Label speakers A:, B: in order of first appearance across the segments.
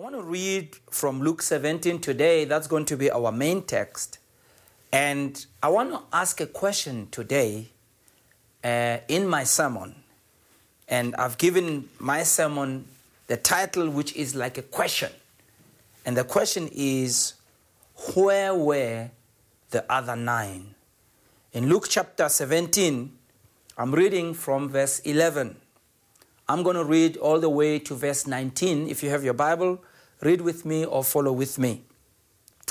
A: I want to read from Luke 17 today. That's going to be our main text. And I want to ask a question today uh, in my sermon. And I've given my sermon the title, which is like a question. And the question is Where were the other nine? In Luke chapter 17, I'm reading from verse 11. I'm going to read all the way to verse 19. If you have your Bible, read with me or follow with me.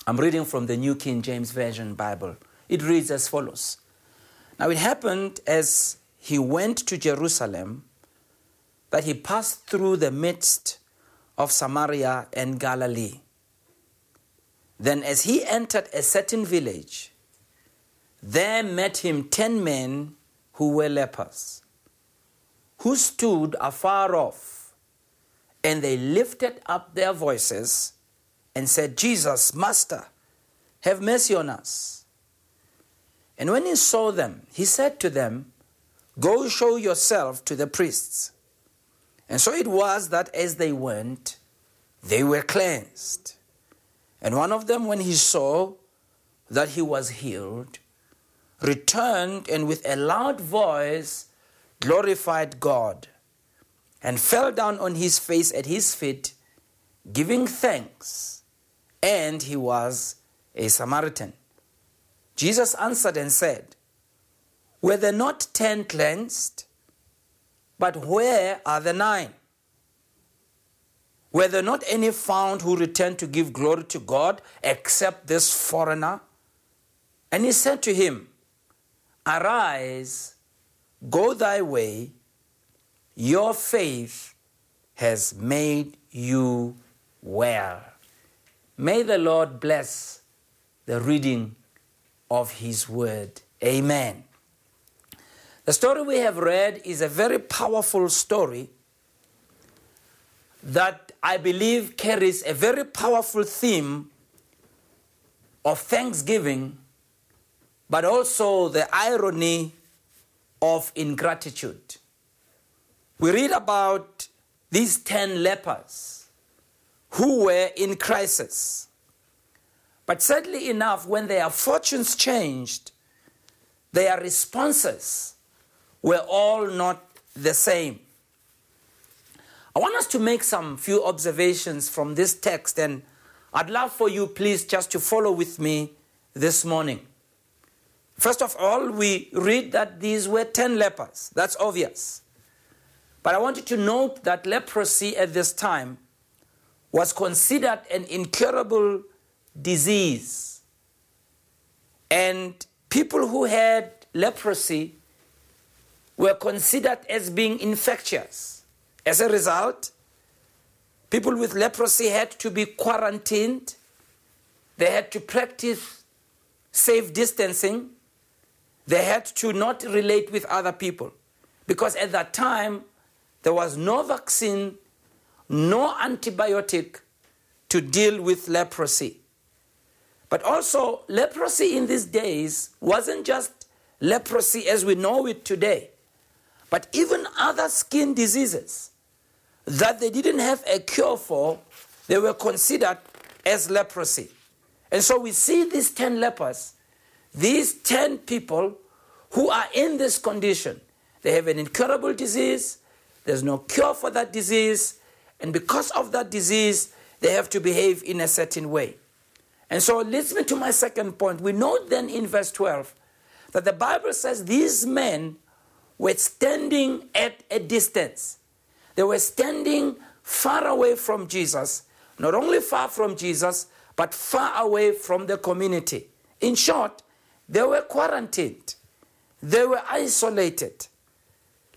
A: I'm reading from the New King James Version Bible. It reads as follows Now it happened as he went to Jerusalem that he passed through the midst of Samaria and Galilee. Then, as he entered a certain village, there met him ten men who were lepers, who stood afar off, and they lifted up their voices and said, Jesus, Master, have mercy on us. And when he saw them, he said to them, Go show yourself to the priests. And so it was that as they went, they were cleansed. And one of them, when he saw that he was healed, returned and with a loud voice glorified God and fell down on his face at his feet, giving thanks. And he was a Samaritan. Jesus answered and said, Were there not ten cleansed? But where are the nine? Were there not any found who returned to give glory to God except this foreigner? And he said to him, Arise, go thy way, your faith has made you well. May the Lord bless the reading of his word. Amen. The story we have read is a very powerful story that I believe carries a very powerful theme of thanksgiving, but also the irony of ingratitude. We read about these 10 lepers who were in crisis. But sadly enough, when their fortunes changed, their responses were all not the same. I want us to make some few observations from this text, and I'd love for you, please, just to follow with me this morning. First of all, we read that these were 10 lepers. That's obvious. But I want you to note that leprosy at this time was considered an incurable disease. And people who had leprosy were considered as being infectious. As a result, people with leprosy had to be quarantined, they had to practice safe distancing, they had to not relate with other people. Because at that time, there was no vaccine, no antibiotic to deal with leprosy. But also, leprosy in these days wasn't just leprosy as we know it today. But even other skin diseases that they didn't have a cure for, they were considered as leprosy. And so we see these 10 lepers, these 10 people who are in this condition. They have an incurable disease, there's no cure for that disease, and because of that disease, they have to behave in a certain way. And so, leads me to my second point. We know then in verse 12 that the Bible says these men were standing at a distance. They were standing far away from Jesus, not only far from Jesus, but far away from the community. In short, they were quarantined, they were isolated.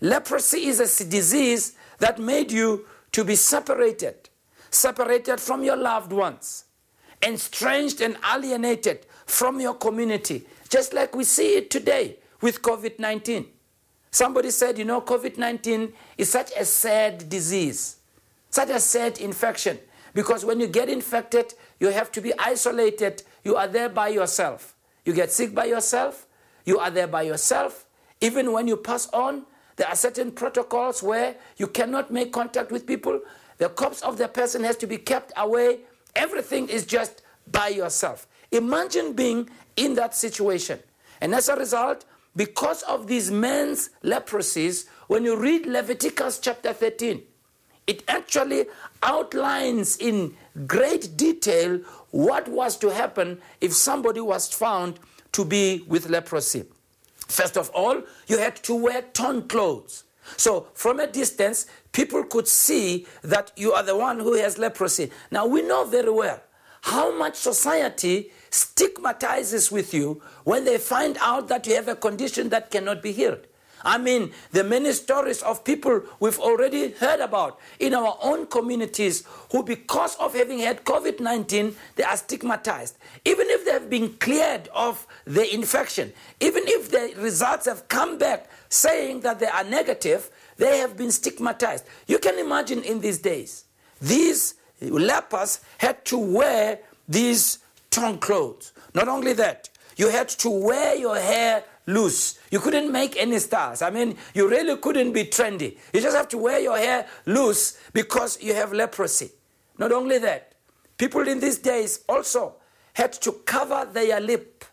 A: Leprosy is a disease that made you to be separated, separated from your loved ones, estranged and alienated from your community, just like we see it today with COVID 19. Somebody said, you know, COVID 19 is such a sad disease, such a sad infection, because when you get infected, you have to be isolated. You are there by yourself. You get sick by yourself, you are there by yourself. Even when you pass on, there are certain protocols where you cannot make contact with people The corpse of the person has to be kept away. Everything is just by yourself. Imagine being in that situation. And as a result, because of these men's leprosies, when you read Leviticus chapter 13, it actually outlines in great detail what was to happen if somebody was found to be with leprosy. First of all, you had to wear torn clothes. So, from a distance, people could see that you are the one who has leprosy. Now, we know very well how much society stigmatizes with you when they find out that you have a condition that cannot be healed. I mean, the many stories of people we've already heard about in our own communities who, because of having had COVID 19, they are stigmatized. Even if they have been cleared of the infection, even if the results have come back saying that they are negative, they have been stigmatized. You can imagine in these days, these lepers had to wear these torn clothes. Not only that, you had to wear your hair loose. You couldn't make any stars. I mean, you really couldn't be trendy. You just have to wear your hair loose because you have leprosy. Not only that, people in these days also had to cover their lip,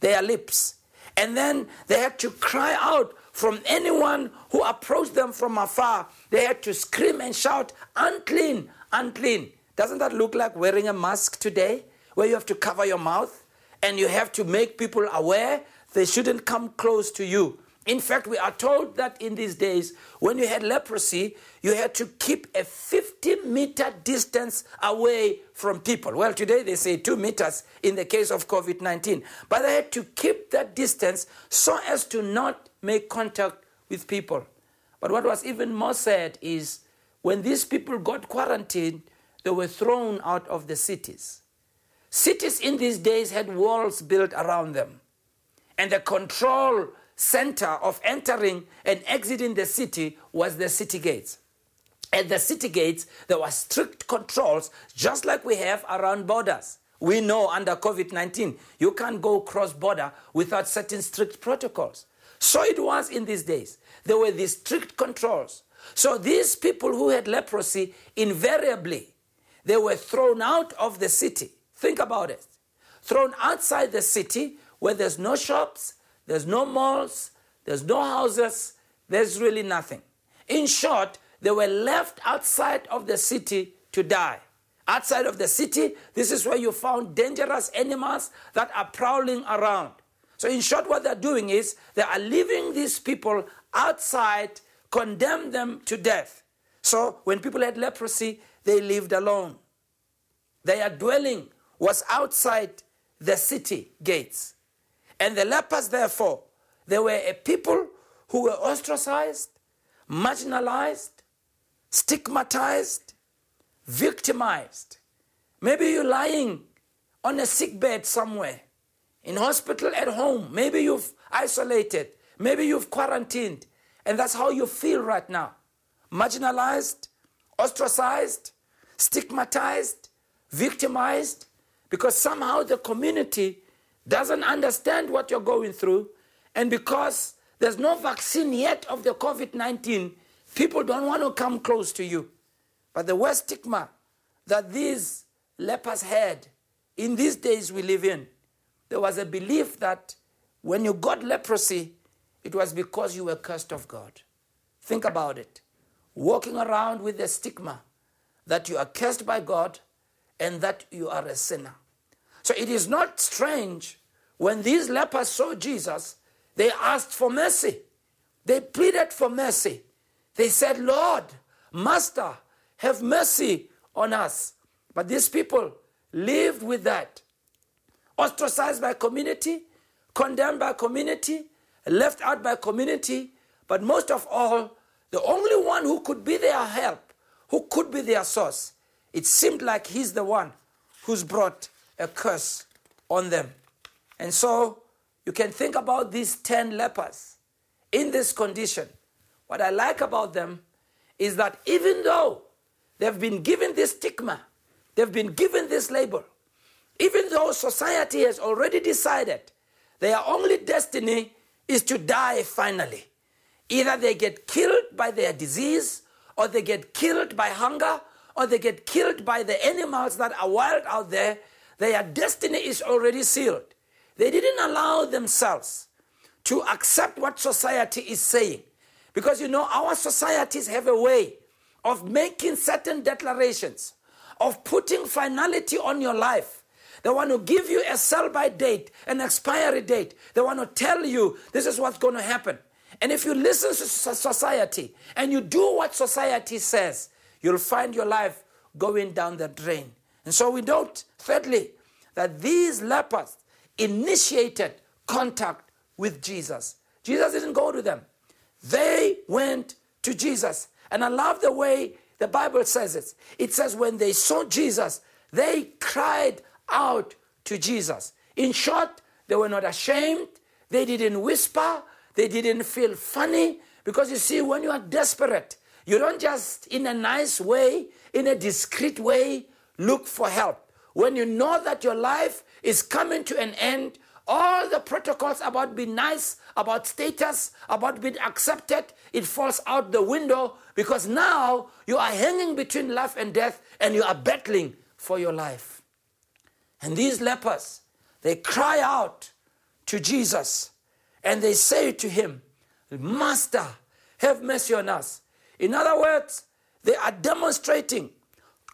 A: their lips. And then they had to cry out from anyone who approached them from afar. They had to scream and shout, unclean, unclean. Doesn't that look like wearing a mask today, where you have to cover your mouth and you have to make people aware they shouldn't come close to you. In fact, we are told that in these days, when you had leprosy, you had to keep a 50 meter distance away from people. Well, today they say two meters in the case of COVID 19. But they had to keep that distance so as to not make contact with people. But what was even more sad is when these people got quarantined, they were thrown out of the cities. Cities in these days had walls built around them and the control center of entering and exiting the city was the city gates. At the city gates, there were strict controls, just like we have around borders. We know under COVID 19, you can't go cross border without certain strict protocols. So it was in these days. There were these strict controls. So these people who had leprosy, invariably, they were thrown out of the city. Think about it. Thrown outside the city where there's no shops, there's no malls, there's no houses, there's really nothing. In short, they were left outside of the city to die. Outside of the city, this is where you found dangerous animals that are prowling around. So, in short, what they're doing is they are leaving these people outside, condemn them to death. So, when people had leprosy, they lived alone. Their dwelling was outside the city gates. And the lepers, therefore, they were a people who were ostracized, marginalized, stigmatized, victimized. Maybe you're lying on a sick bed somewhere, in hospital at home. Maybe you've isolated. Maybe you've quarantined. And that's how you feel right now. Marginalized, ostracized, stigmatized, victimized, because somehow the community doesn't understand what you're going through, and because there's no vaccine yet of the COVID 19, people don't want to come close to you. But the worst stigma that these lepers had in these days we live in, there was a belief that when you got leprosy, it was because you were cursed of God. Think about it. Walking around with the stigma that you are cursed by God and that you are a sinner. So it is not strange when these lepers saw Jesus, they asked for mercy. They pleaded for mercy. They said, Lord, Master, have mercy on us. But these people lived with that. Ostracized by community, condemned by community, left out by community, but most of all, the only one who could be their help, who could be their source, it seemed like he's the one who's brought a curse on them. And so you can think about these 10 lepers in this condition. What I like about them is that even though they've been given this stigma, they've been given this label, even though society has already decided their only destiny is to die finally. Either they get killed by their disease, or they get killed by hunger, or they get killed by the animals that are wild out there, their destiny is already sealed. They didn't allow themselves to accept what society is saying. Because you know, our societies have a way of making certain declarations, of putting finality on your life. They want to give you a sell by date, an expiry date. They want to tell you this is what's going to happen. And if you listen to society and you do what society says, you'll find your life going down the drain. And so we note, thirdly, that these lepers initiated contact with Jesus. Jesus didn't go to them, they went to Jesus. And I love the way the Bible says it. It says, when they saw Jesus, they cried out to Jesus. In short, they were not ashamed, they didn't whisper, they didn't feel funny. Because you see, when you are desperate, you don't just, in a nice way, in a discreet way, look for help. When you know that your life is coming to an end, all the protocols about being nice, about status, about being accepted, it falls out the window because now you are hanging between life and death and you are battling for your life. And these lepers, they cry out to Jesus and they say to him, Master, have mercy on us. In other words, they are demonstrating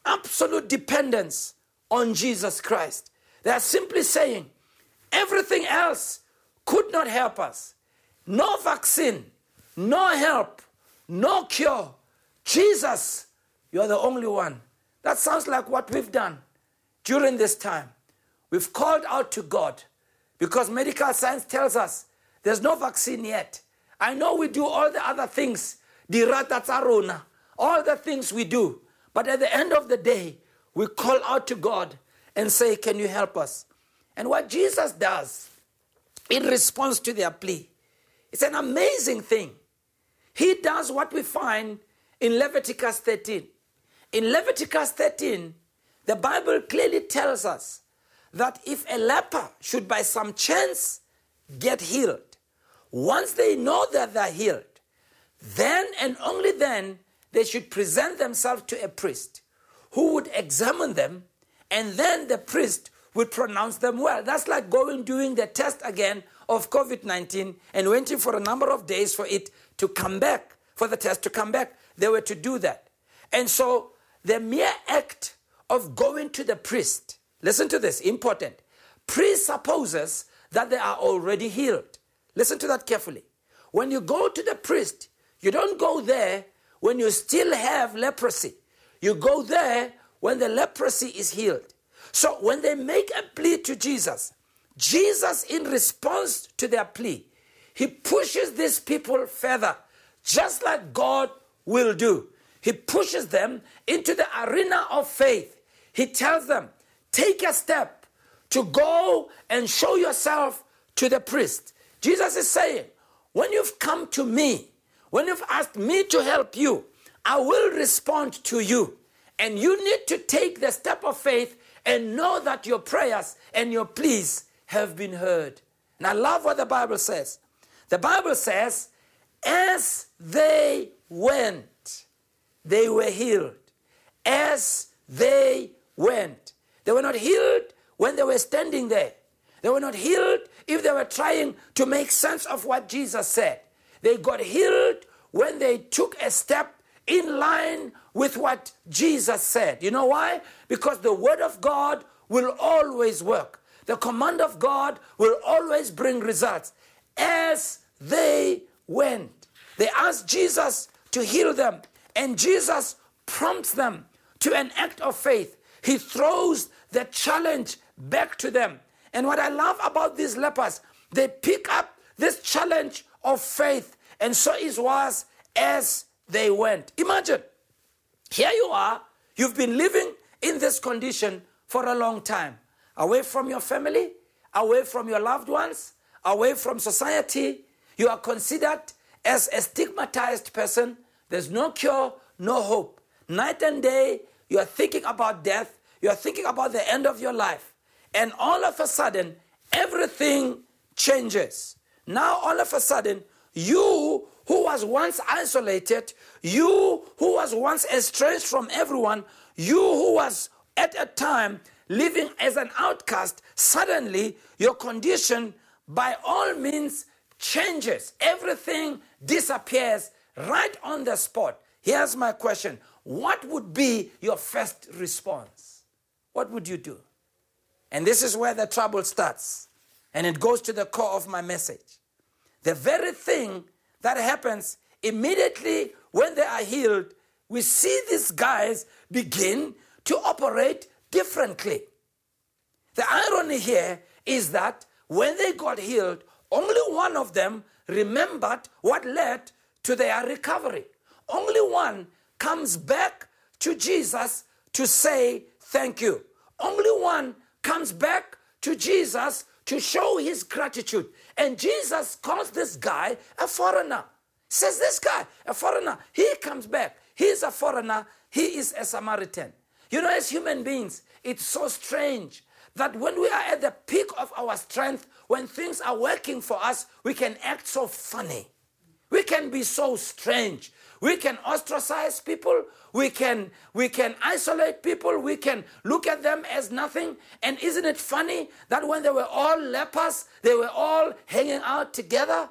A: absolute dependence on Jesus Christ. They are simply saying, everything else could not help us. No vaccine, no help, no cure. Jesus, you're the only one. That sounds like what we've done during this time. We've called out to God because medical science tells us there's no vaccine yet. I know we do all the other things, dirata all the things we do. But at the end of the day, we call out to God and say, Can you help us? And what Jesus does in response to their plea, it's an amazing thing. He does what we find in Leviticus 13. In Leviticus 13, the Bible clearly tells us that if a leper should by some chance get healed, once they know that they're healed, then and only then they should present themselves to a priest who would examine them, and then the priest would pronounce them well. That's like going doing the test again of COVID 19 and waiting for a number of days for it to come back, for the test to come back. They were to do that. And so the mere act of going to the priest, listen to this, important, presupposes that they are already healed. Listen to that carefully. When you go to the priest, you don't go there when you still have leprosy. You go there when the leprosy is healed. So when they make a plea to Jesus, Jesus, in response to their plea, he pushes these people further, just like God will do. He pushes them into the arena of faith. He tells them, take a step to go and show yourself to the priest. Jesus is saying, when you've come to me, when you've asked me to help you, I will respond to you. And you need to take the step of faith and know that your prayers and your pleas have been heard. And I love what the Bible says. The Bible says, as they went, they were healed. As they went. They were not healed when they were standing there. They were not healed if they were trying to make sense of what Jesus said. They got healed when they took a step in line with what Jesus said. You know why? Because the Word of God will always work. The command of God will always bring results. As they went, they asked Jesus to heal them, and Jesus prompts them to an act of faith. He throws the challenge back to them. And what I love about these lepers, they pick up this challenge of faith, and so it was as they went. Imagine, here you are, you've been living in this condition for a long time, away from your family, away from your loved ones, away from society. You are considered as a stigmatized person. There's no cure, no hope. Night and day, you are thinking about death, you are thinking about the end of your life. And all of a sudden, everything changes. Now, all of a sudden, you who was once isolated, you who was once estranged from everyone, You who was at a time living as an outcast, suddenly your condition by all means changes. Everything disappears right on the spot. Here's my question What would be your first response? What would you do? And this is where the trouble starts. And it goes to the core of my message. The very thing that happens immediately when they are healed, we see these guys begin to operate differently. The irony here is that when they got healed, only one of them remembered what led to their recovery. Only one comes back to Jesus to say thank you. Only one comes back to Jesus to show his gratitude. And Jesus calls this guy a foreigner. Says this guy, a foreigner. He comes back. He's a foreigner. He is a Samaritan. You know, as human beings, it's so strange that when we are at the peak of our strength, when things are working for us, we can act so funny. We can be so strange. We can ostracize people. We can, we can isolate people. We can look at them as nothing. And isn't it funny that when they were all lepers, they were all hanging out together?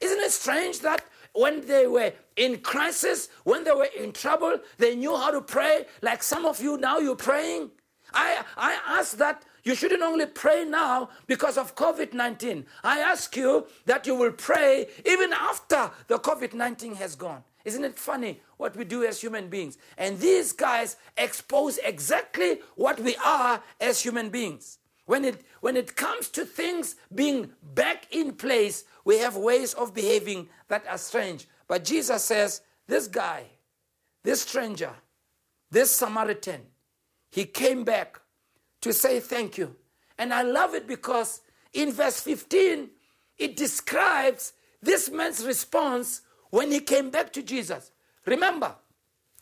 A: Isn't it strange that when they were in crisis, when they were in trouble, they knew how to pray like some of you now you're praying? I, I ask that you shouldn't only pray now because of COVID 19. I ask you that you will pray even after the COVID 19 has gone. Isn't it funny what we do as human beings? And these guys expose exactly what we are as human beings. When it, when it comes to things being back in place, we have ways of behaving that are strange. But Jesus says, This guy, this stranger, this Samaritan, he came back to say thank you. And I love it because in verse 15, it describes this man's response when he came back to Jesus. Remember,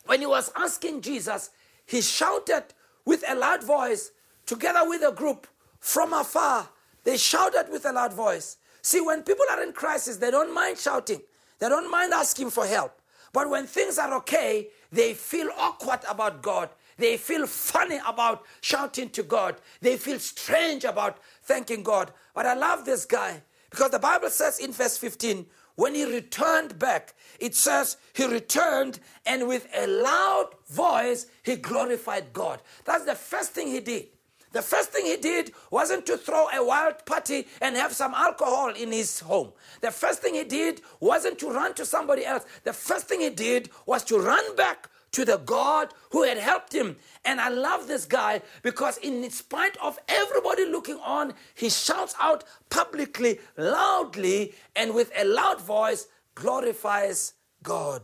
A: when he was asking Jesus, he shouted with a loud voice, together with a group from afar. They shouted with a loud voice. See, when people are in crisis, they don't mind shouting, they don't mind asking for help. But when things are okay, they feel awkward about God. They feel funny about shouting to God. They feel strange about thanking God. But I love this guy because the Bible says in verse 15, when he returned back, it says he returned and with a loud voice he glorified God. That's the first thing he did. The first thing he did wasn't to throw a wild party and have some alcohol in his home. The first thing he did wasn't to run to somebody else. The first thing he did was to run back to the God who had helped him. And I love this guy because, in spite of everybody looking on, he shouts out publicly, loudly, and with a loud voice, glorifies God.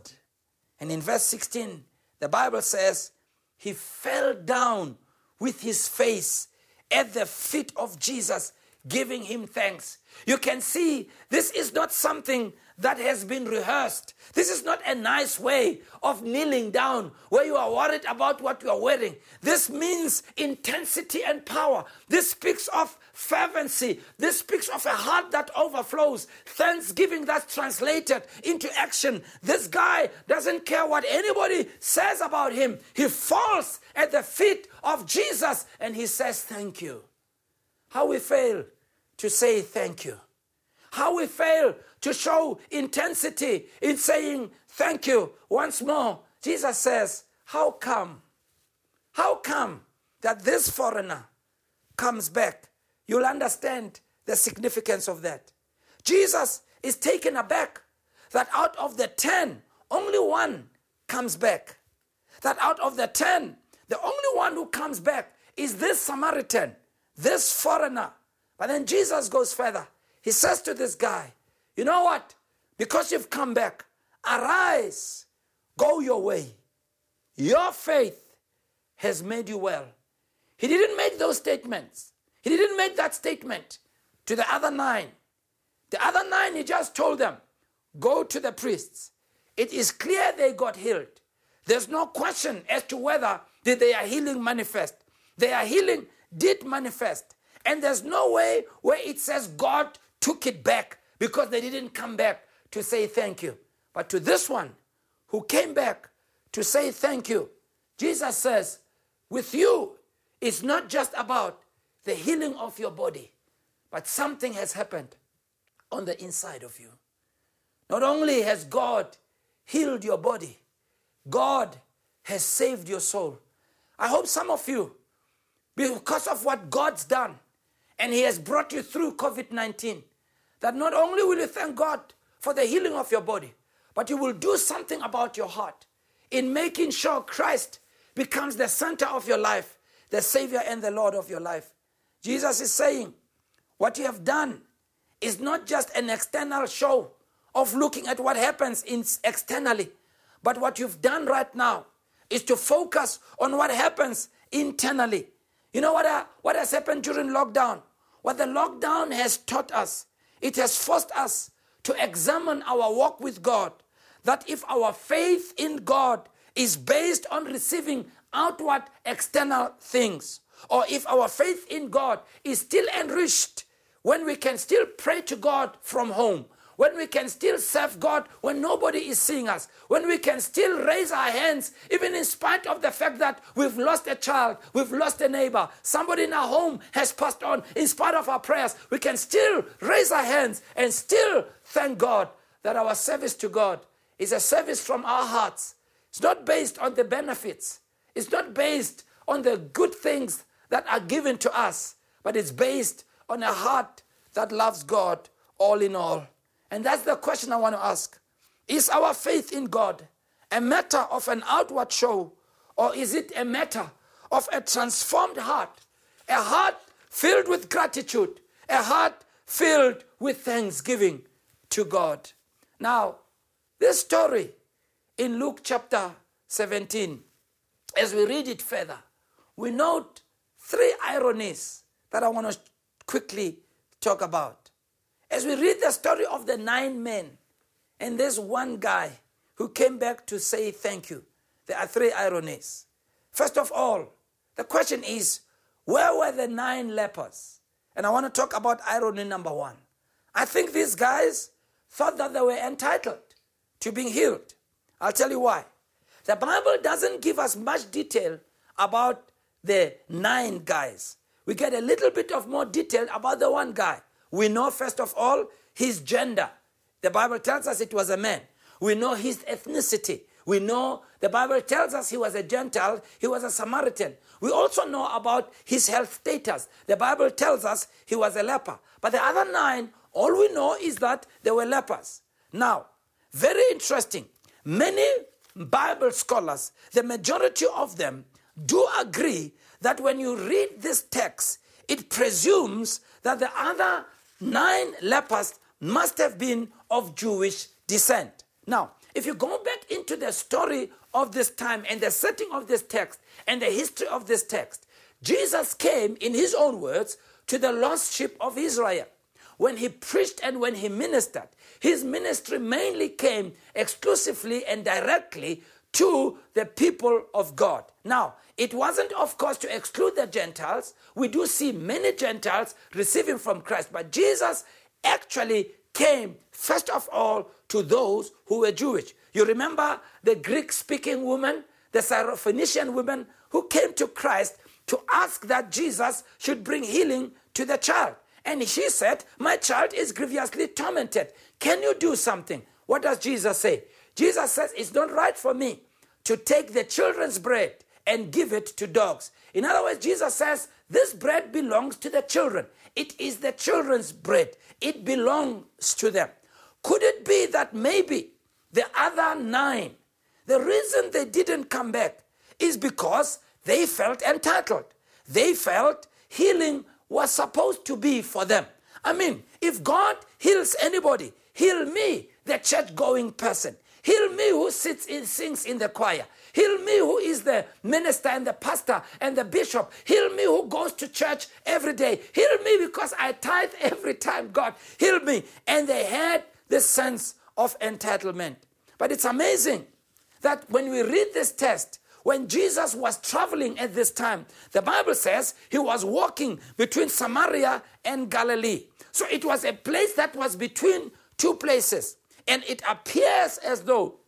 A: And in verse 16, the Bible says, He fell down with his face at the feet of Jesus, giving him thanks. You can see this is not something that has been rehearsed. This is not a nice way of kneeling down where you are worried about what you are wearing. This means intensity and power. This speaks of fervency. This speaks of a heart that overflows. Thanksgiving that's translated into action. This guy doesn't care what anybody says about him. He falls at the feet of Jesus and he says, Thank you. How we fail to say thank you. How we fail to show intensity in saying thank you once more. Jesus says, How come? How come that this foreigner comes back? You'll understand the significance of that. Jesus is taken aback that out of the 10, only one comes back. That out of the 10, the only one who comes back is this Samaritan, this foreigner. But then Jesus goes further. He says to this guy, you know what? Because you've come back, arise, go your way. Your faith has made you well. He didn't make those statements. He didn't make that statement to the other nine. The other nine, he just told them, go to the priests. It is clear they got healed. There's no question as to whether did their healing manifest. Their healing did manifest. And there's no way where it says God took it back because they didn't come back to say thank you. But to this one who came back to say thank you, Jesus says, with you, it's not just about the healing of your body, but something has happened on the inside of you. Not only has God healed your body, God has saved your soul. I hope some of you, because of what God's done, and He has brought you through COVID 19, that not only will you thank God for the healing of your body, but you will do something about your heart in making sure Christ becomes the center of your life, the Savior and the Lord of your life. Jesus is saying, What you have done is not just an external show of looking at what happens in externally, but what you've done right now is to focus on what happens internally. You know what, uh, what has happened during lockdown? What the lockdown has taught us, it has forced us to examine our walk with God. That if our faith in God is based on receiving outward external things, or if our faith in God is still enriched when we can still pray to God from home, when we can still serve God when nobody is seeing us, when we can still raise our hands, even in spite of the fact that we've lost a child, we've lost a neighbor, somebody in our home has passed on, in spite of our prayers, we can still raise our hands and still thank God that our service to God is a service from our hearts. It's not based on the benefits, it's not based on the good things that are given to us, but it's based on a heart that loves God all in all. And that's the question I want to ask. Is our faith in God a matter of an outward show, or is it a matter of a transformed heart? A heart filled with gratitude, a heart filled with thanksgiving to God. Now, this story in Luke chapter 17, as we read it further, we note three ironies that I want to quickly talk about. As we read the story of the nine men and this one guy who came back to say thank you, there are three ironies. First of all, the question is where were the nine lepers? And I want to talk about irony number one. I think these guys thought that they were entitled to being healed. I'll tell you why. The Bible doesn't give us much detail about the nine guys. We get a little bit of more detail about the one guy. We know, first of all, his gender. The Bible tells us it was a man. We know his ethnicity. We know the Bible tells us he was a Gentile, he was a Samaritan. We also know about his health status. The Bible tells us he was a leper. But the other nine, all we know is that they were lepers. Now, very interesting. Many Bible scholars, the majority of them, do agree that when you read this text, it presumes that the other nine lepers must have been of Jewish descent. Now, if you go back into the story of this time and the setting of this text and the history of this text, Jesus came, in his own words, to the lost sheep of Israel. When he preached and when he ministered, his ministry mainly came exclusively and directly to the people of God. Now, it wasn't, of course, to exclude the Gentiles. We do see many Gentiles receiving from Christ, but Jesus actually came, first of all, to those who were Jewish. You remember the Greek speaking woman, the Syrophoenician woman who came to Christ to ask that Jesus should bring healing to the child. And she said, My child is grievously tormented. Can you do something? What does Jesus say? Jesus says, It's not right for me to take the children's bread and give it to dogs. In other words, Jesus says, This bread belongs to the children. It is the children's bread, it belongs to them. Could it be that maybe the other nine, the reason they didn't come back is because they felt entitled? They felt healing was supposed to be for them. I mean, if God heals anybody, heal me, the church going person. Heal me who sits and sings in the choir. Heal me who is the minister and the pastor and the bishop. Heal me who goes to church every day. Heal me because I tithe every time. God, heal me. And they had this sense of entitlement. But it's amazing that when we read this text, when Jesus was traveling at this time, the Bible says he was walking between Samaria and Galilee. So it was a place that was between two places. And it appears as though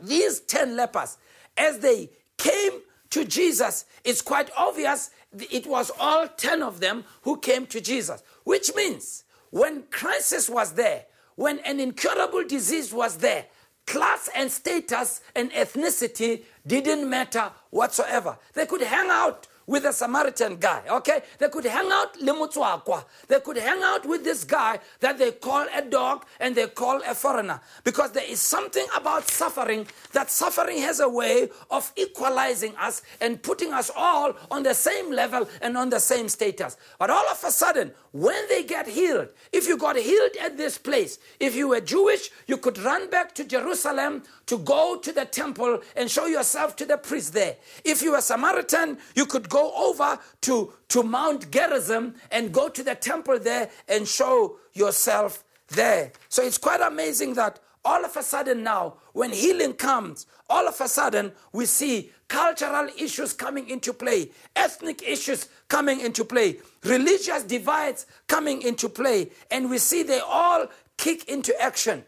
A: these 10 lepers, as they came to Jesus, it's quite obvious it was all 10 of them who came to Jesus, which means when crisis was there, when an incurable disease was there, class and status and ethnicity didn't matter whatsoever. They could hang out with a Samaritan guy, okay? They could hang out limutswakwa. They could hang out with this guy that they call a dog and they call a foreigner. Because there is something about suffering that suffering has a way of equalizing us and putting us all on the same level and on the same status. But all of a sudden, when they get healed, if you got healed at this place, if you were Jewish, you could run back to Jerusalem to go to the temple and show yourself to the priest there. If you were Samaritan, you could go over to, to Mount Gerizim and go to the temple there and show yourself there. So it's quite amazing that all of a sudden now, when healing comes, all of a sudden we see cultural issues coming into play, ethnic issues coming into play, religious divides coming into play, and we see they all kick into action.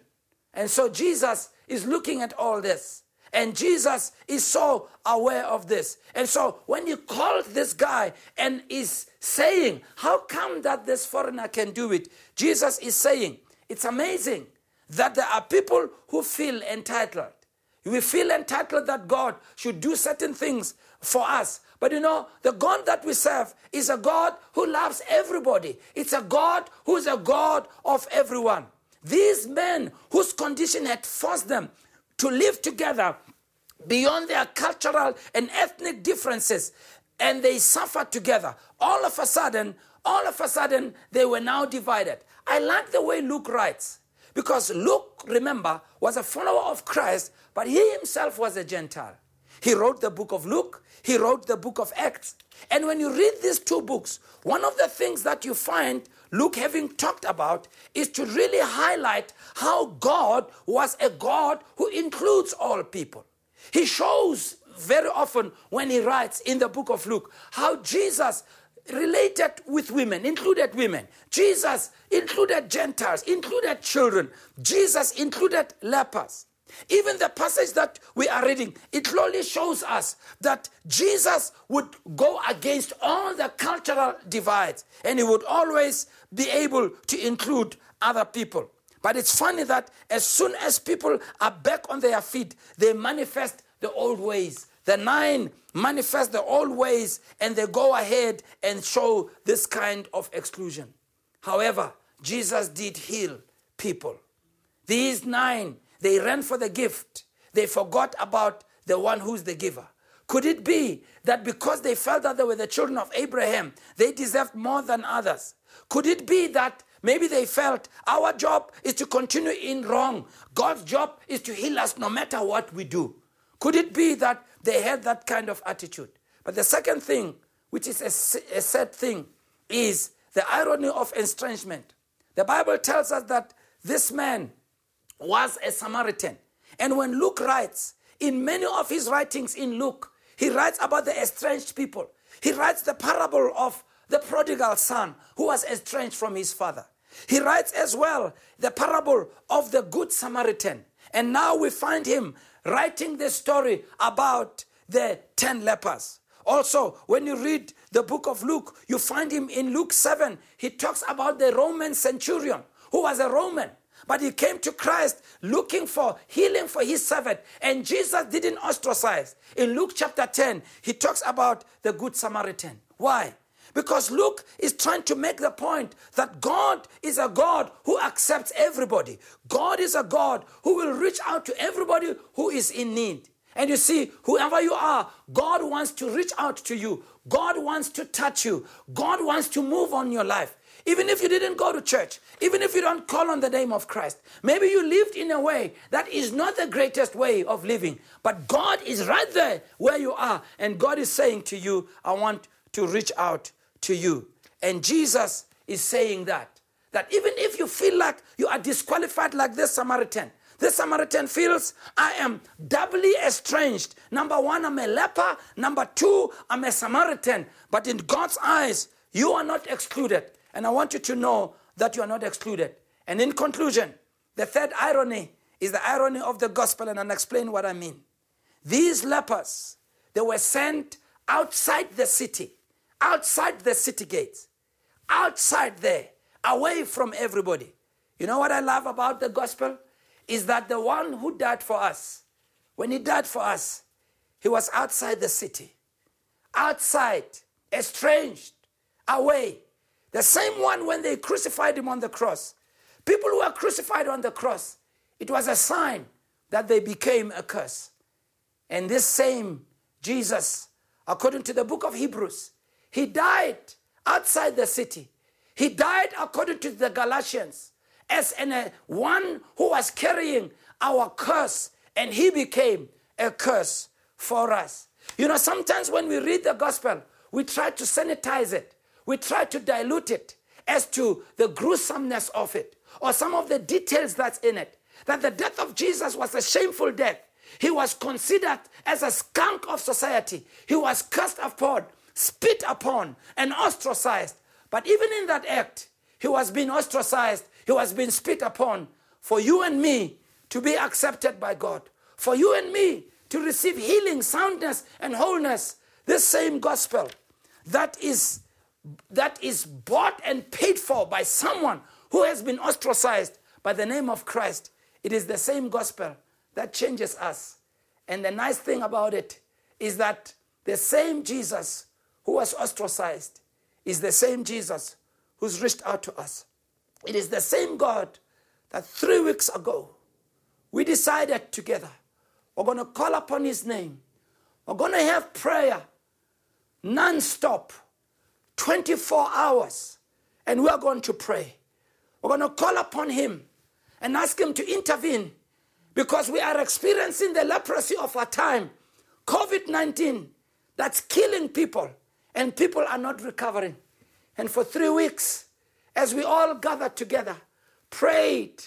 A: And so Jesus is looking at all this. And Jesus is so aware of this. And so when you call this guy and is saying, How come that this foreigner can do it? Jesus is saying, It's amazing that there are people who feel entitled. We feel entitled that God should do certain things for us. But you know, the God that we serve is a God who loves everybody. It's a God who is a God of everyone. These men whose condition had forced them to live together beyond their cultural and ethnic differences, and they suffered together. All of a sudden, all of a sudden, they were now divided. I like the way Luke writes, because Luke, remember, was a follower of Christ, but he himself was a Gentile. He wrote the book of Luke, he wrote the book of Acts. And when you read these two books, one of the things that you find Luke having talked about is to really highlight how God was a God who includes all people. He shows very often when he writes in the book of Luke how Jesus related with women, included women. Jesus included Gentiles, included children. Jesus included lepers. Even the passage that we are reading, it clearly shows us that Jesus would go against all the cultural divides and he would always be able to include other people. But it's funny that as soon as people are back on their feet, they manifest the old ways. The nine manifest the old ways and they go ahead and show this kind of exclusion. However, Jesus did heal people. These nine they ran for the gift. They forgot about the one who's the giver. Could it be that because they felt that they were the children of Abraham, they deserved more than others? Could it be that maybe they felt our job is to continue in wrong? God's job is to heal us no matter what we do. Could it be that they had that kind of attitude? But the second thing, which is a, a sad thing, is the irony of estrangement. The Bible tells us that this man was a Samaritan. And when Luke writes, in many of his writings in Luke, he writes about the estranged people. He writes the parable of the prodigal son who was estranged from his father. He writes as well the parable of the good Samaritan. And now we find him writing the story about the 10 lepers. Also, when you read the book of Luke, you find him in Luke 7. He talks about the Roman centurion who was a Roman. But he came to Christ looking for healing for his servant. And Jesus didn't ostracize. In Luke chapter 10, he talks about the Good Samaritan. Why? Because Luke is trying to make the point that God is a God who accepts everybody. God is a God who will reach out to everybody who is in need. And you see, whoever you are, God wants to reach out to you. God wants to touch you. God wants to move on your life. Even if you didn't go to church, even if you don't call on the name of Christ, maybe you lived in a way that is not the greatest way of living, but God is right there where you are, and God is saying to you, I want to reach out to you. And Jesus is saying that. That even if you feel like you are disqualified, like this Samaritan, this Samaritan feels I am doubly estranged. Number one, I'm a leper. Number two, I'm a Samaritan. But in God's eyes, you are not excluded. And I want you to know that you are not excluded. And in conclusion, the third irony is the irony of the gospel, and I'll explain what I mean. These lepers, they were sent outside the city, outside the city gates, outside there, away from everybody. You know what I love about the gospel? Is that the one who died for us, when he died for us, he was outside the city, outside, estranged, away. The same one when they crucified him on the cross. People who were crucified on the cross, it was a sign that they became a curse. And this same Jesus, according to the book of Hebrews, he died outside the city. He died according to the Galatians as an, one who was carrying our curse, and he became a curse for us. You know, sometimes when we read the gospel, we try to sanitize it, we try to dilute it as to the gruesomeness of it, or some of the details that's in it. That the death of Jesus was a shameful death. He was considered as a skunk of society. He was cursed upon, spit upon, and ostracized. But even in that act, he was being ostracized, he was being spit upon for you and me to be accepted by God, for you and me to receive healing, soundness, and wholeness. This same gospel that is that is bought and paid for by someone who has been ostracized by the name of Christ. It is the same gospel that changes us. And the nice thing about it is that the same Jesus who was ostracized is the same Jesus who's reached out to us. It is the same God that three weeks ago we decided together we're going to call upon His name. We're going to have prayer non stop, 24 hours, and we're going to pray. We're going to call upon Him and ask Him to intervene because we are experiencing the leprosy of our time, COVID 19, that's killing people, and people are not recovering. And for three weeks, as we all gathered together, prayed,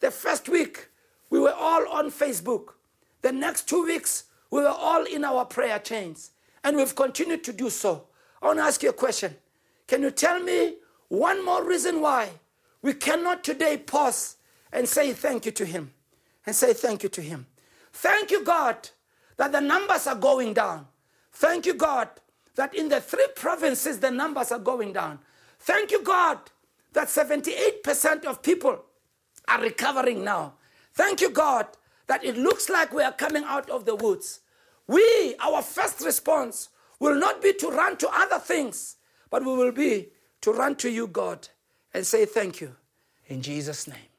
A: the first week, we were all on Facebook. The next two weeks, we were all in our prayer chains. And we've continued to do so. I want to ask you a question. Can you tell me one more reason why we cannot today pause and say thank you to Him? And say thank you to Him. Thank you, God, that the numbers are going down. Thank you, God, that in the three provinces the numbers are going down. Thank you, God, that 78% of people are recovering now. Thank you, God, that it looks like we are coming out of the woods. We, our first response, will not be to run to other things, but we will be to run to you, God, and say thank you. In Jesus' name.